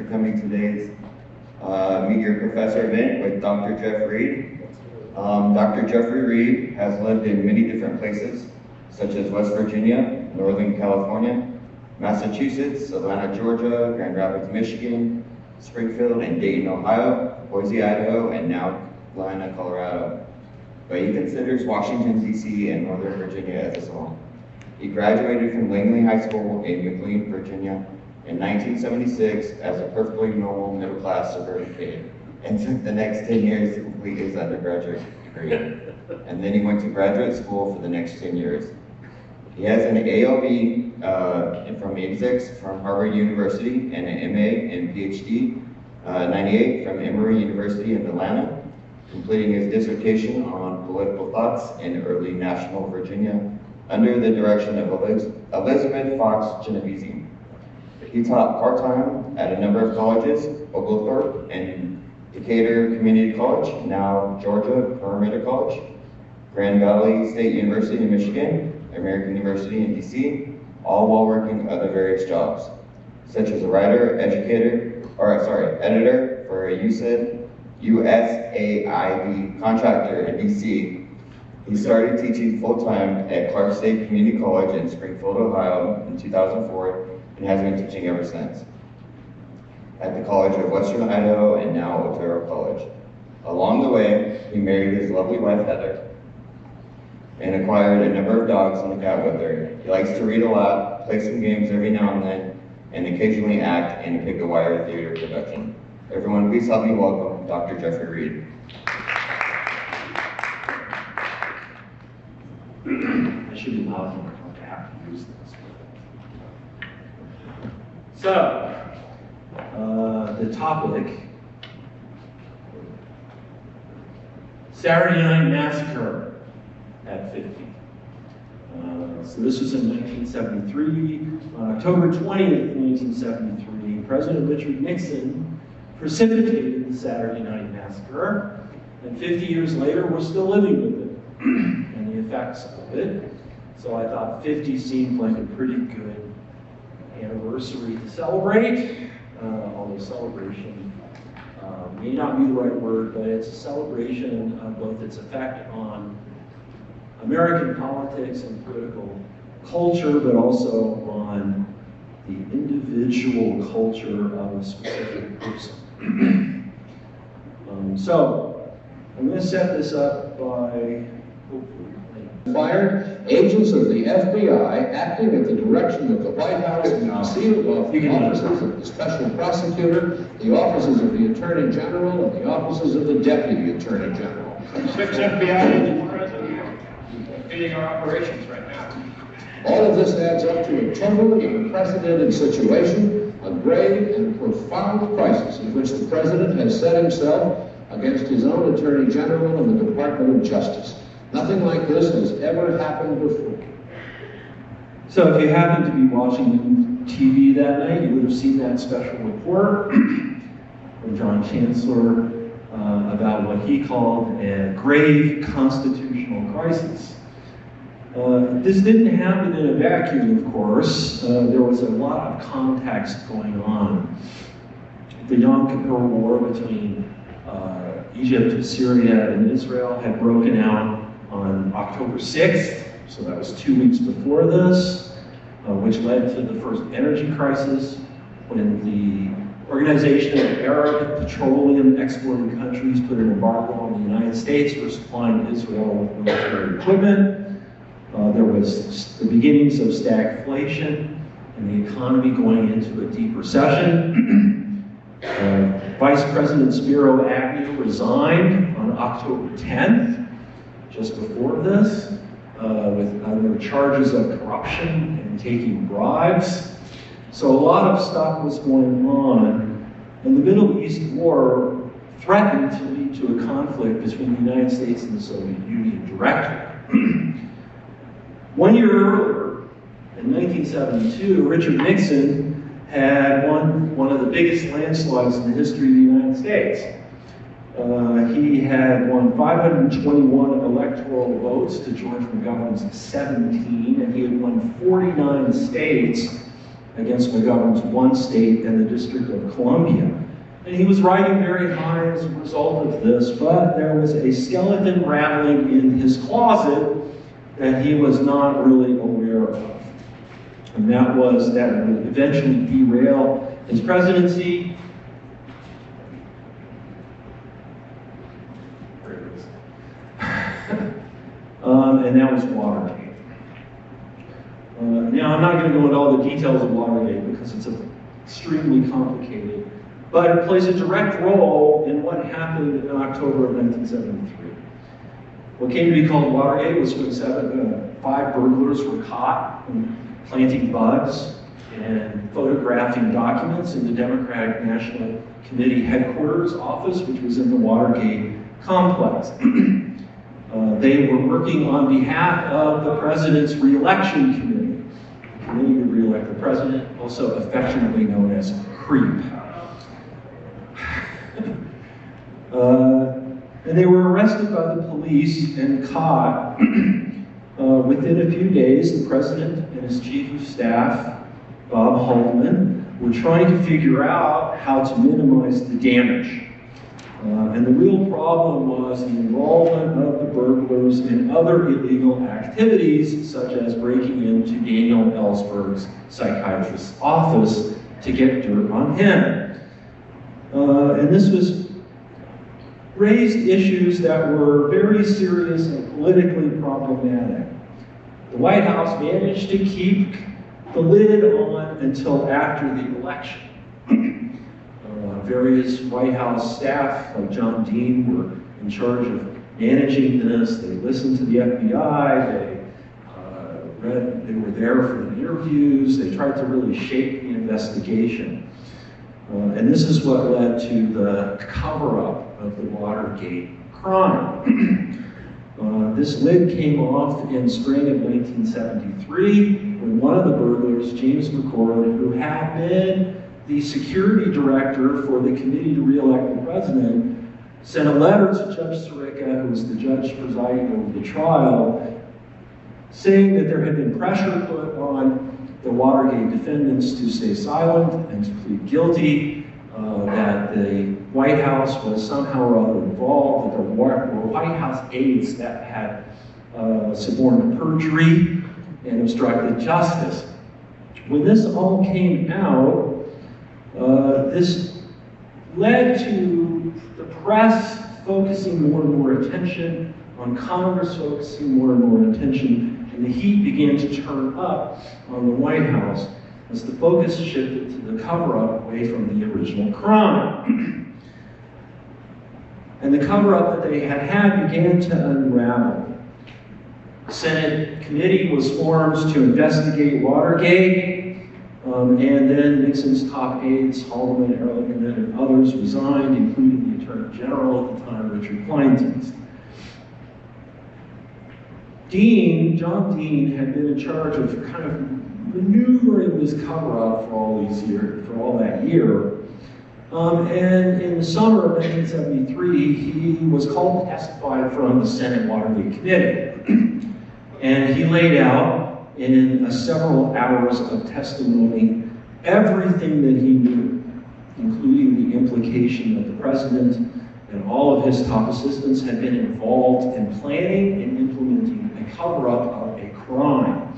for coming to today's uh, Meet Your Professor event with Dr. Jeff Reed. Um, Dr. Jeffrey Reed has lived in many different places, such as West Virginia, Northern California, Massachusetts, Atlanta, Georgia, Grand Rapids, Michigan, Springfield and Dayton, Ohio, Boise, Idaho, and now Galena, Colorado. But he considers Washington, D.C. and Northern Virginia as his home. He graduated from Langley High School in McLean, Virginia in 1976 as a perfectly normal middle-class suburban kid and took the next 10 years to complete his undergraduate degree. And then he went to graduate school for the next 10 years. He has an ALB uh, from execs from Harvard University and an MA and PhD uh, 98 from Emory University in Atlanta, completing his dissertation on political thoughts in early national Virginia under the direction of Elizabeth Fox Genovese. He taught part-time at a number of colleges, Oglethorpe and Decatur Community College, now Georgia Perimeter College, Grand Valley State University in Michigan, American University in DC, all while working other various jobs, such as a writer, educator, or sorry, editor for a USAID, USAID contractor in DC. He started teaching full-time at Clark State Community College in Springfield, Ohio in 2004 and has been teaching ever since. At the College of Western Idaho and now Otero College. Along the way, he married his lovely wife Heather and acquired a number of dogs and a cat with her. He likes to read a lot, play some games every now and then, and occasionally act in a Picketwire theater production. Everyone, please help me welcome Dr. Jeffrey Reed. I should be loud enough to have to use. So, uh, the topic Saturday Night Massacre at 50. Uh, so this was in 1973. On October 20th, 1973, President Richard Nixon precipitated the Saturday Night Massacre. And 50 years later, we're still living with it and the effects of it. So I thought 50 seemed like a pretty good anniversary to celebrate, uh, although celebration uh, may not be the right word, but it's a celebration of both its effect on American politics and political culture, but also on the individual culture of a specific person. um, so, I'm going to set this up by. Fired agents of the FBI acting at the direction of the White House and concealed off the offices of the special prosecutor, the offices of the attorney general, and the offices of the deputy attorney general. Six FBI agents present, leading our operations right now. All of this adds up to a totally unprecedented situation, a grave and profound crisis in which the president has set himself against his own attorney general and the Department of Justice. Nothing like this has ever happened before. So if you happened to be watching TV that night, you would have seen that special report from John Chancellor uh, about what he called a grave constitutional crisis. Uh, this didn't happen in a vacuum, of course. Uh, there was a lot of context going on. The Yom Kippur War between uh, Egypt, Syria, and Israel had broken out on October 6th, so that was two weeks before this, uh, which led to the first energy crisis when the Organization of Arab Petroleum Exporting Countries put an embargo on the United States for supplying Israel with military equipment. Uh, there was the beginnings of stagflation and the economy going into a deep recession. Uh, Vice President Spiro Agnew resigned on October 10th, just before this, uh, with under charges of corruption and taking bribes. So a lot of stuff was going on, and the Middle East War threatened to lead to a conflict between the United States and the Soviet Union directly. One year earlier, in 1972, Richard Nixon had won one of the biggest landslides in the history of the United States. Uh, he had won 521 electoral votes to George McGovern's 17, and he had won 49 states against McGovern's one state and the District of Columbia. And he was riding very high as a result of this, but there was a skeleton rattling in his closet that he was not really aware of. And that was that would eventually derail his presidency. There it is. um, and that was Watergate. Uh, now, I'm not going to go into all the details of Watergate because it's extremely complicated, but it plays a direct role in what happened in October of 1973. What came to be called Watergate was when seven, uh, five burglars were caught planting bugs and photographing documents in the Democratic National Committee headquarters office, which was in the Watergate complex. uh, they were working on behalf of the president's reelection committee, the committee to reelect the president, also affectionately known as CREEP. uh, and they were arrested by the police and caught uh, within a few days, the president and his chief of staff, Bob Haldeman, were trying to figure out how to minimize the damage. Uh, and the real problem was the involvement of the burglars in other illegal activities, such as breaking into Daniel Ellsberg's psychiatrist's office to get dirt on him. Uh, and this was raised issues that were very serious and politically problematic. The White House managed to keep the lid on until after the election. various White House staff, like John Dean, were in charge of managing this. They listened to the FBI. They uh, read. They were there for the interviews. They tried to really shape the investigation. Uh, and this is what led to the cover-up of the Watergate crime. uh, this lid came off in spring of 1973 when one of the burglars, James McCord, who had been the security director for the committee to re-elect the president, sent a letter to Judge Sirica, who was the judge presiding over the trial, saying that there had been pressure put on the Watergate defendants to stay silent and to plead guilty, uh, that the White House was somehow or other involved, that there were, White House aides that had uh, suborned perjury and obstructed justice. When this all came out, uh, this led to the press focusing more and more attention on Congress focusing more and more attention and the heat began to turn up on the White House as the focus shifted to the cover up away from the original crime. and the cover up that they had had began to unravel. The Senate committee was formed to investigate Watergate, um, and then Nixon's top aides, Haldeman, Ehrlichman, and others resigned, including the Attorney General at the time, Richard Kleindienst. Dean, John Dean, had been in charge of kind of maneuvering this cover up for all these years, for all that year. Um, and in the summer of 1973, he was called to testify from the Senate Watergate Committee. and he laid out in several hours of testimony everything that he knew, including the implication that the president and all of his top assistants had been involved in planning and implementing a cover-up of a crime.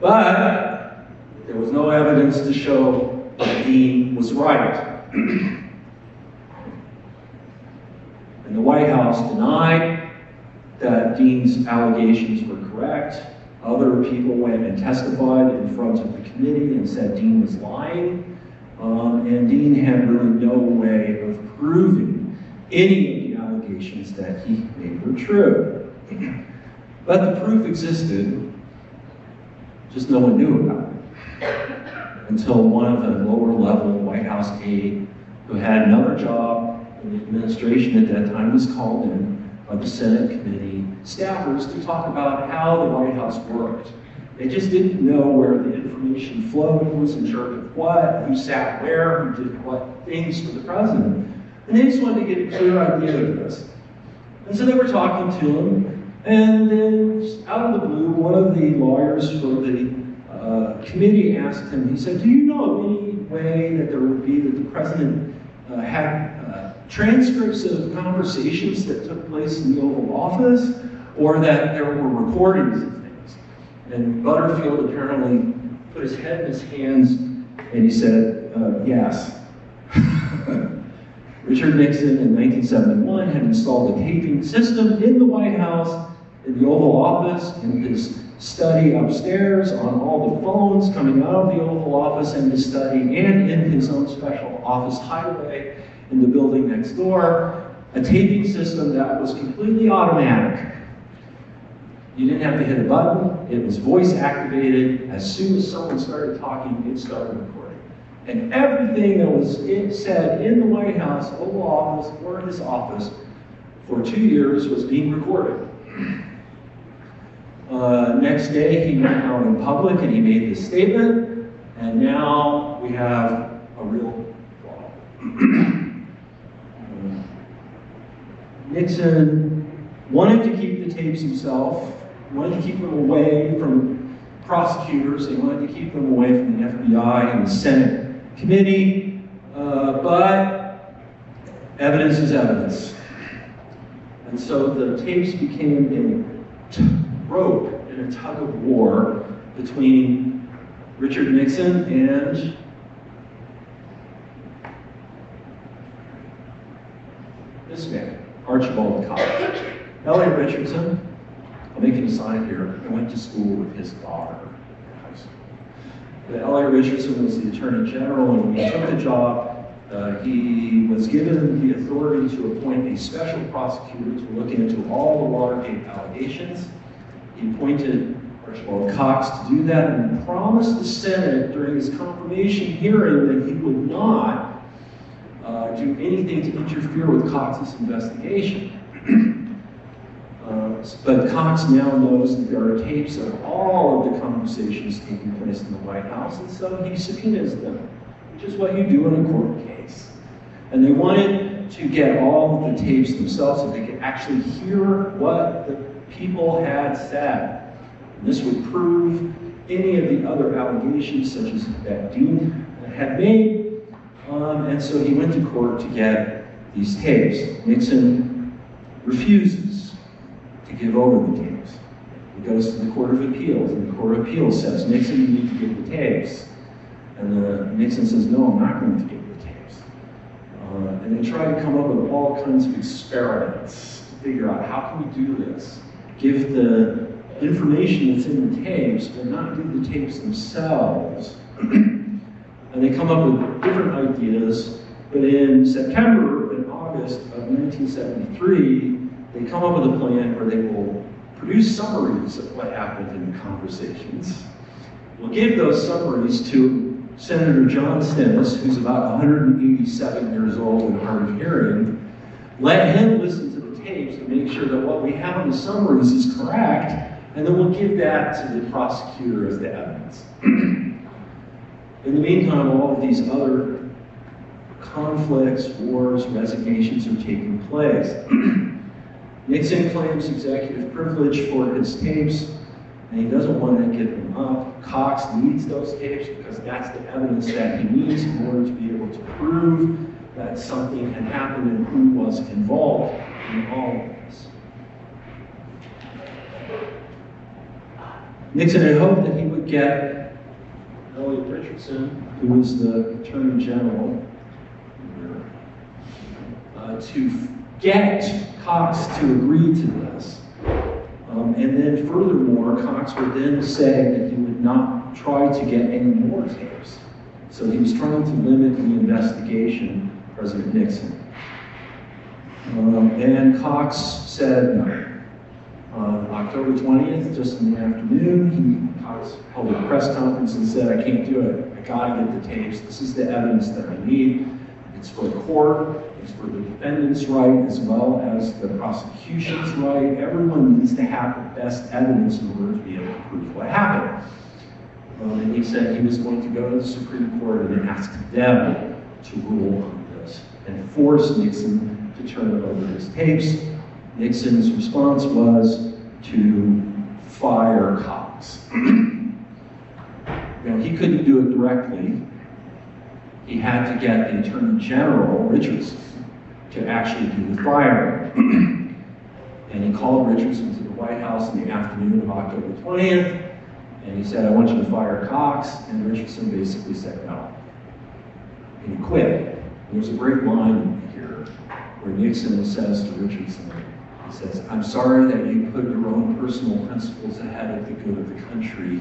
But there was no evidence to show that Dean was right. and the White House denied that Dean's allegations were correct. Other people went and testified in front of the committee and said Dean was lying. Um, and Dean had really no way of proving any of the allegations that he made were true. But the proof existed, just no one knew about it. Until one of the lower level White House aide who had another job in the administration at that time was called in by the Senate committee staffers to talk about how the White House worked. They just didn't know where the information flowed, who was in charge of what, who sat where, who did what things for the president. And they just wanted to get a clear idea of this. And so they were talking to him, and then out of the blue, one of the lawyers for the uh, committee asked him, he said, do you know of any way that there would be that the president uh, had transcripts of conversations that took place in the Oval Office or that there were recordings of things? And Butterfield apparently put his head in his hands and he said, uh, yes. Richard Nixon in 1971 had installed a taping system in the White House, in the Oval Office, in his study upstairs, on all the phones coming out of the Oval Office in his study, and in his own special office hideaway in the building next door. A taping system that was completely automatic. You didn't have to hit a button, it was voice activated. As soon as someone started talking, it started recording. And everything that was said in the White House, Oval Office, or his office for two years was being recorded. Uh, next day, he went out in public and he made this statement, and now we have a real problem. Nixon wanted to keep the tapes himself, wanted to keep them away from prosecutors, he wanted to keep them away from the FBI and the Senate committee, uh, but evidence is evidence. And so the tapes became a rope in a tug of war between Richard Nixon and this man, Archibald Cox. Elliot Richardson, I'll make an aside here, I went to school with his daughter in high school. Elliot Richardson was the Attorney General, and when he took the job, uh, he was given the authority to appoint a special prosecutor to look into all the Watergate allegations. He appointed Archibald Cox to do that and promised the Senate during his confirmation hearing that he would not do anything to interfere with Cox's investigation. Uh, but Cox now knows that there are tapes of all of the conversations taking place in the White House, and so he subpoenas them, which is what you do in a court case. And they wanted to get all of the tapes themselves so they could actually hear what the people had said. And this would prove any of the other allegations, such as that Dean had made. Um, and so he went to court to get these tapes. Nixon refuses to give over the tapes. He goes to the Court of Appeals, and the Court of Appeals says, Nixon, you need to give the tapes. And the, Nixon says, no, I'm not going to give the tapes. Uh, and they try to come up with all kinds of experiments to figure out how can we do this? Give the information that's in the tapes, but not do the tapes themselves. and they come up with different ideas, but in September and August of 1973, they come up with a plan where they will produce summaries of what happened in the conversations. We'll give those summaries to Senator John Stennis, who's about 187 years old and hard of hearing. Let him listen to the tapes to make sure that what we have in the summaries is correct, and then we'll give that to the prosecutor as the evidence. in the meantime, all of these other conflicts, wars, resignations are taking place. Nixon claims executive privilege for his tapes, and he doesn't want to give them up. Cox needs those tapes because that's the evidence that he needs in order to be able to prove that something had happened and who was involved in all of this. Nixon had hoped that he would get Richardson, who was the Attorney General, uh, to get Cox to agree to this. Um, and then furthermore, Cox would then say that he would not try to get any more tapes. So he was trying to limit the investigation, President Nixon. Um, and Cox said no. October 20th, just in the afternoon, he held a press conference and said, I can't do it. I gotta get the tapes. This is the evidence that I need. It's for the court, it's for the defendant's right, as well as the prosecution's right. Everyone needs to have the best evidence in order to be able to prove what happened. And he said he was going to go to the Supreme Court and ask them to rule on this and force Nixon to turn over his tapes. Nixon's response was to fire Cox. you know, he couldn't do it directly. He had to get the Attorney General, Richardson, to actually do the firing. And he called Richardson to the White House in the afternoon of October 20th, and he said, I want you to fire Cox, and Richardson basically said no. And he quit. There's a great line here where Nixon says to Richardson, says, I'm sorry that you put your own personal principles ahead of the good of the country.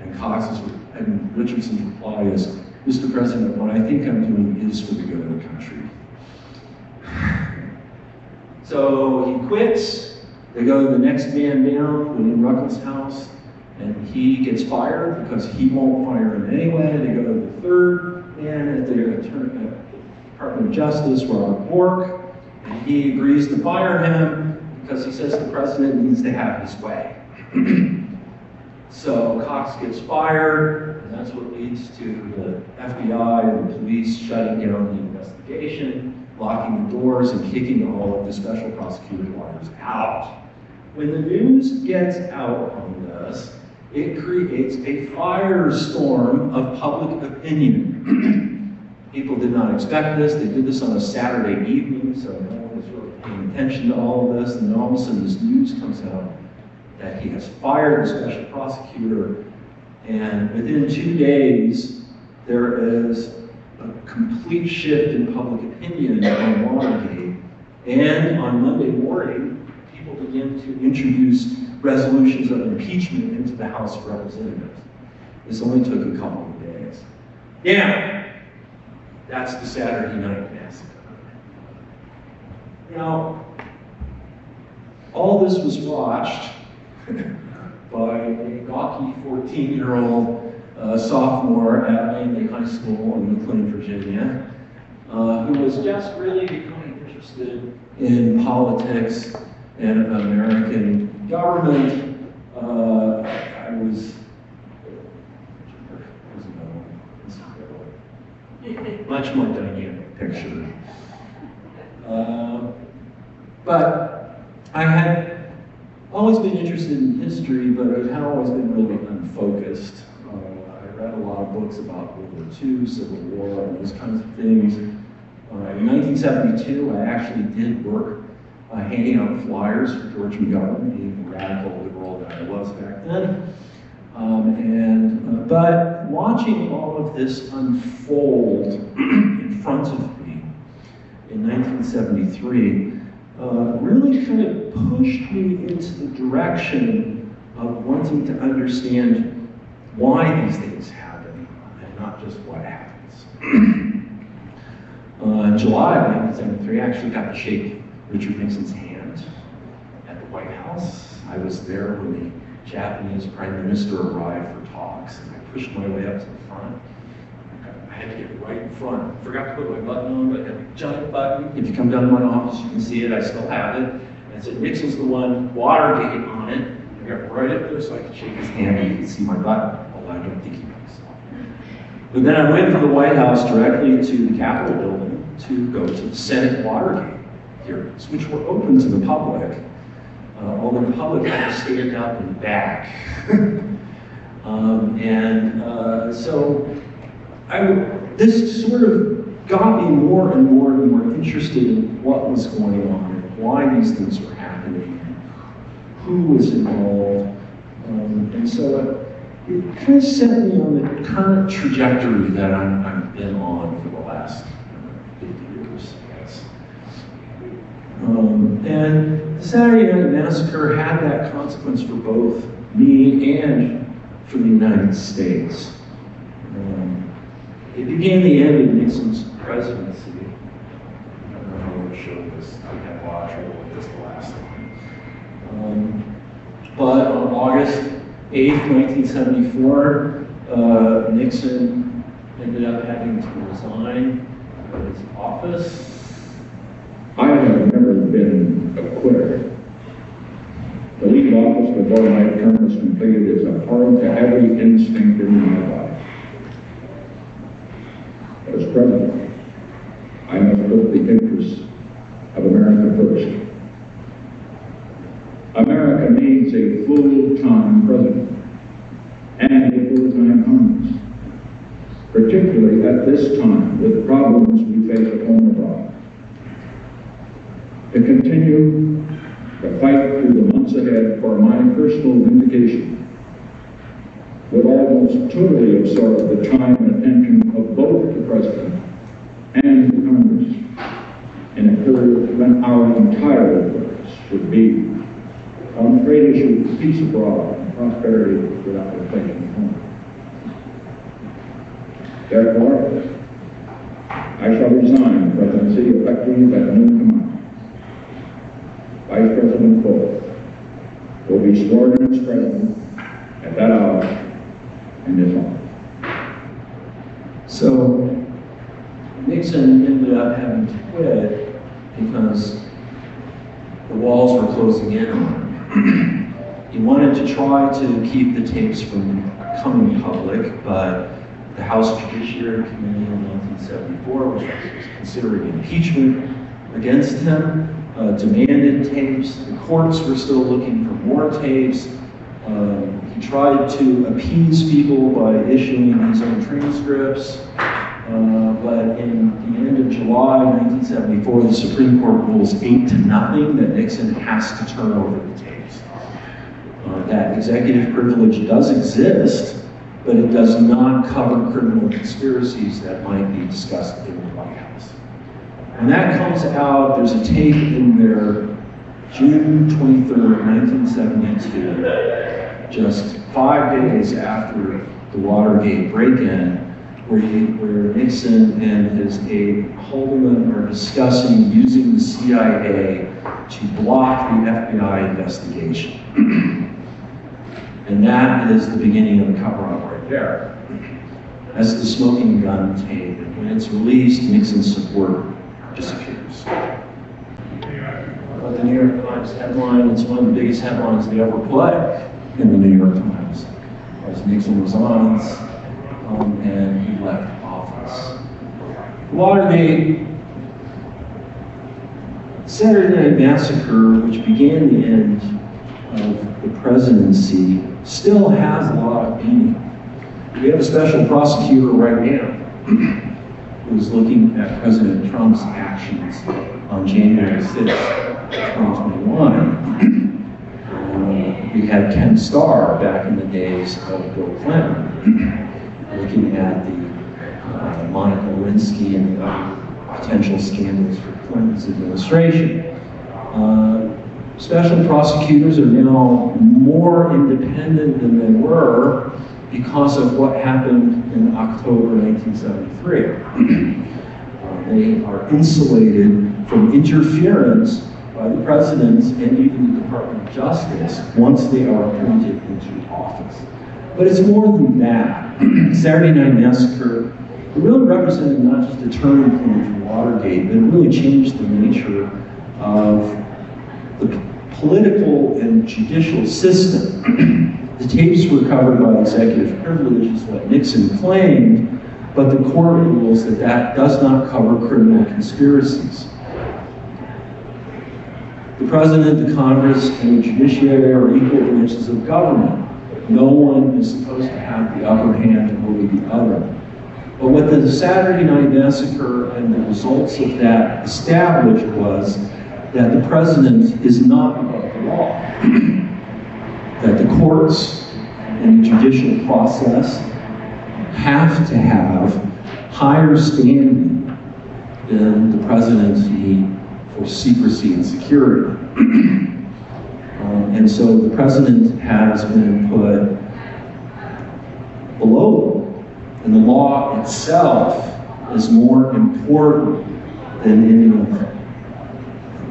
And Cox's and Richardson's reply is, Mr. President, what I think I'm doing is for the good of the country. So he quits. They go to the next man down, William Ruckelshaus, and he gets fired because he won't fire him anyway. They go to the third man at the uh, Department of Justice, Robert Bork, and he agrees to fire him because he says the president needs to have his way. so Cox gets fired, and that's what leads to the FBI and the police shutting down the investigation, locking the doors, and kicking all of the special prosecutor lawyers out. When the news gets out on this, it creates a firestorm of public opinion. People did not expect this. They did this on a Saturday evening, so no one was really paying attention to all of this. And then all of a sudden, this news comes out that he has fired the special prosecutor. And within two days, there is a complete shift in public opinion on Watergate. And on Monday morning, people begin to introduce resolutions of impeachment into the House of Representatives. This only took a couple of days. Yeah, that's the Saturday night. Now, all this was watched by a gawky 14 year old uh, sophomore at Langley High School in McLean, Virginia, uh, who was just really becoming interested in politics and American government. Uh, I was. Much more dynamic picture. Uh, but I had always been interested in history, but I had always been really unfocused. Uh, I read a lot of books about World War II, Civil War, and those kinds of things. Uh, in 1972, I actually did work uh, handing out flyers for George McGovern, being the radical liberal that I was back then. Um, and uh, but watching all of this unfold in front of me in 1973 uh, really kind of pushed me into the direction of wanting to understand why these things happen and not just what happens. uh, in July of 1973, I actually got to shake Richard Nixon's hand at the White House. I was there when the Japanese Prime Minister arrived for talks, and I pushed my way up to the front. I had to get right in front. I forgot to put my button on, but I had a giant button. If you come down to my office, you can see it. I still have it. And it said Nixon's the one, Watergate on it. I got right up there so I could shake his hand and you can see my button, although I don't think he knows. But then I went from the White House directly to the Capitol building to go to the Senate Watergate hearings, which were open to the public, uh, although the public had to stand up and back. um, and uh, so I, this sort of got me more and more and more interested in what was going on and why these things were happening, who was involved. Um, and so it kind of set me on the current trajectory that I'm, I've been on for the last uh, 50 years, I guess. Um, and the Saturday Night Massacre had that consequence for both me and for the United States. Um, it began the end of Nixon's presidency. I don't know how to show this. I a lot of trouble with this the last time. Um, but on August 8th, 1974, uh, Nixon ended up having to resign his office. I have never been a quitter. The lead office before my term was completed is a abhorrent to every instinct in my life. As president, I must put the interests of America first. America needs a full-time president. and a full-time Congress, particularly at this time with the problems we face at home abroad. To continue the fight through the months ahead for my personal vindication would almost totally absorb the time and attention of both the President and the Congress in a period when our entire focus should be on the great issue of peace abroad and prosperity without at home. Therefore, I shall resign the presidency effective at noon tomorrow. Vice President Ford will be sworn in as president at that hour in this office. So Nixon ended up having to quit because the walls were closing in on him. He wanted to try to keep the tapes from coming public, but the House Judiciary Committee in 1974, which was considering impeachment against him, uh, demanded tapes. The courts were still looking for more tapes. He tried to appease people by issuing his own transcripts. Uh, but in the end of July 1974, the Supreme Court rules eight to nothing that Nixon has to turn over the tapes. Uh, that executive privilege does exist, but it does not cover criminal conspiracies that might be discussed in the White House. When that comes out, there's a tape in there, June 23rd, 1972, just five days after the Watergate break-in, where, he, where Nixon and his aide Haldeman are discussing using the CIA to block the FBI investigation. and that is the beginning of the cover-up right there. That's the smoking gun tape. When it's released, Nixon's support disappears. But the New York Times headline, it's one of the biggest headlines they ever put in the New York Times, as Nixon resigns um, and he left office. Watergate, Saturday Night Massacre, which began the end of the presidency, still has a lot of meaning. We have a special prosecutor right now who's looking at President Trump's actions on January 6th, 2021. We had Ken Starr back in the days of Bill Clinton, looking at the uh, Monica Lewinsky and the other potential scandals for Clinton's administration. Uh, special prosecutors are now more independent than they were because of what happened in October 1973. Uh, they are insulated from interference by the presidents and even the Department of Justice once they are appointed into office. But it's more than that. Saturday Night Massacre really represented not just a turning point for Watergate, but it really changed the nature of the political and judicial system. the tapes were covered by executive privilege, is what Nixon claimed, but the court rules that that does not cover criminal conspiracies. The president, the Congress, and the judiciary are equal branches of government. No one is supposed to have the upper hand over the other. But what the Saturday Night Massacre and the results of that established was that the president is not above the law. that the courts and the judicial process have to have higher standing than the presidency for secrecy and security. um, and so the president has been put below and the law itself is more important than any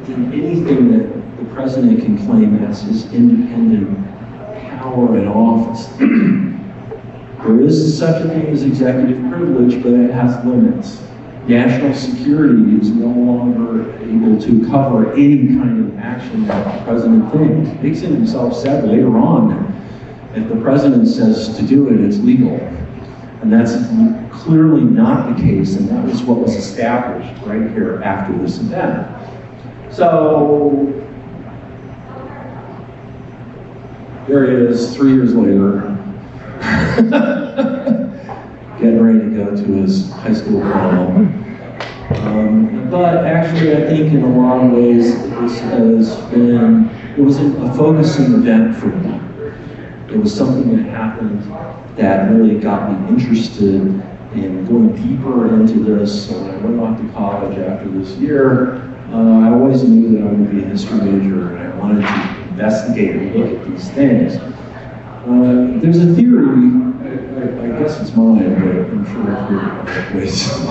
than anything that the president can claim as his independent power in office. there is such a thing as executive privilege, but it has limits. National security is no longer able to cover any kind of action that the president thinks. Nixon himself said later on that if the president says to do it, it's legal. And that's clearly not the case, and that was what was established right here after this event. So, there is, three years later. getting ready to go to his high school prom. Um, but actually, I think in a lot of ways, this has been, it was a focusing event for me. It was something that happened that really got me interested in going deeper into this. So when I went off to college after this year, uh, I always knew that I would be a history major and I wanted to investigate and look at these things. Uh, there's a theory, I, I, I guess it's mine, but I'm sure I've heard it other places.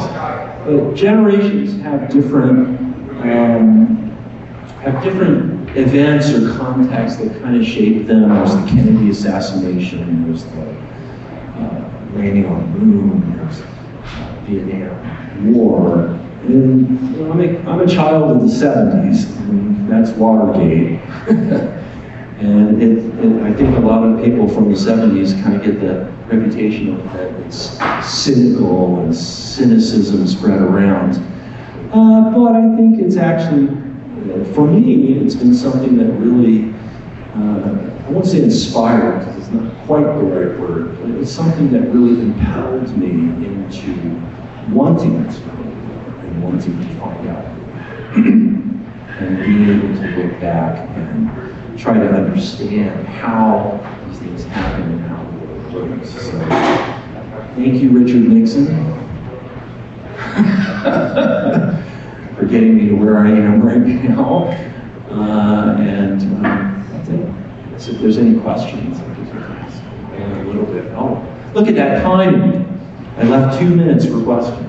But generations have different, um, have different events or contexts that kind of shape them. There's the Kennedy assassination, there's the uh, landing on the moon, there's uh, Vietnam War. And you know, I'm, a, I'm a child of the 70s, and that's Watergate. and it, I think a lot of people from the 70s kind of get the reputation of that it's cynical and cynicism spread around. Uh, but I think it's actually, uh, for me, it's been something that really, uh, I won't say inspired, because it's not quite the right word, but it's something that really impelled me into wanting to and wanting to find out. and being able to look back and try to understand how these things happen and how the world works. So, thank you, Richard Nixon. for getting me to where I am right now. Uh, and um, that's it. So if there's any questions, I'll ask a little bit. Oh, look at that time. I left two minutes for questions.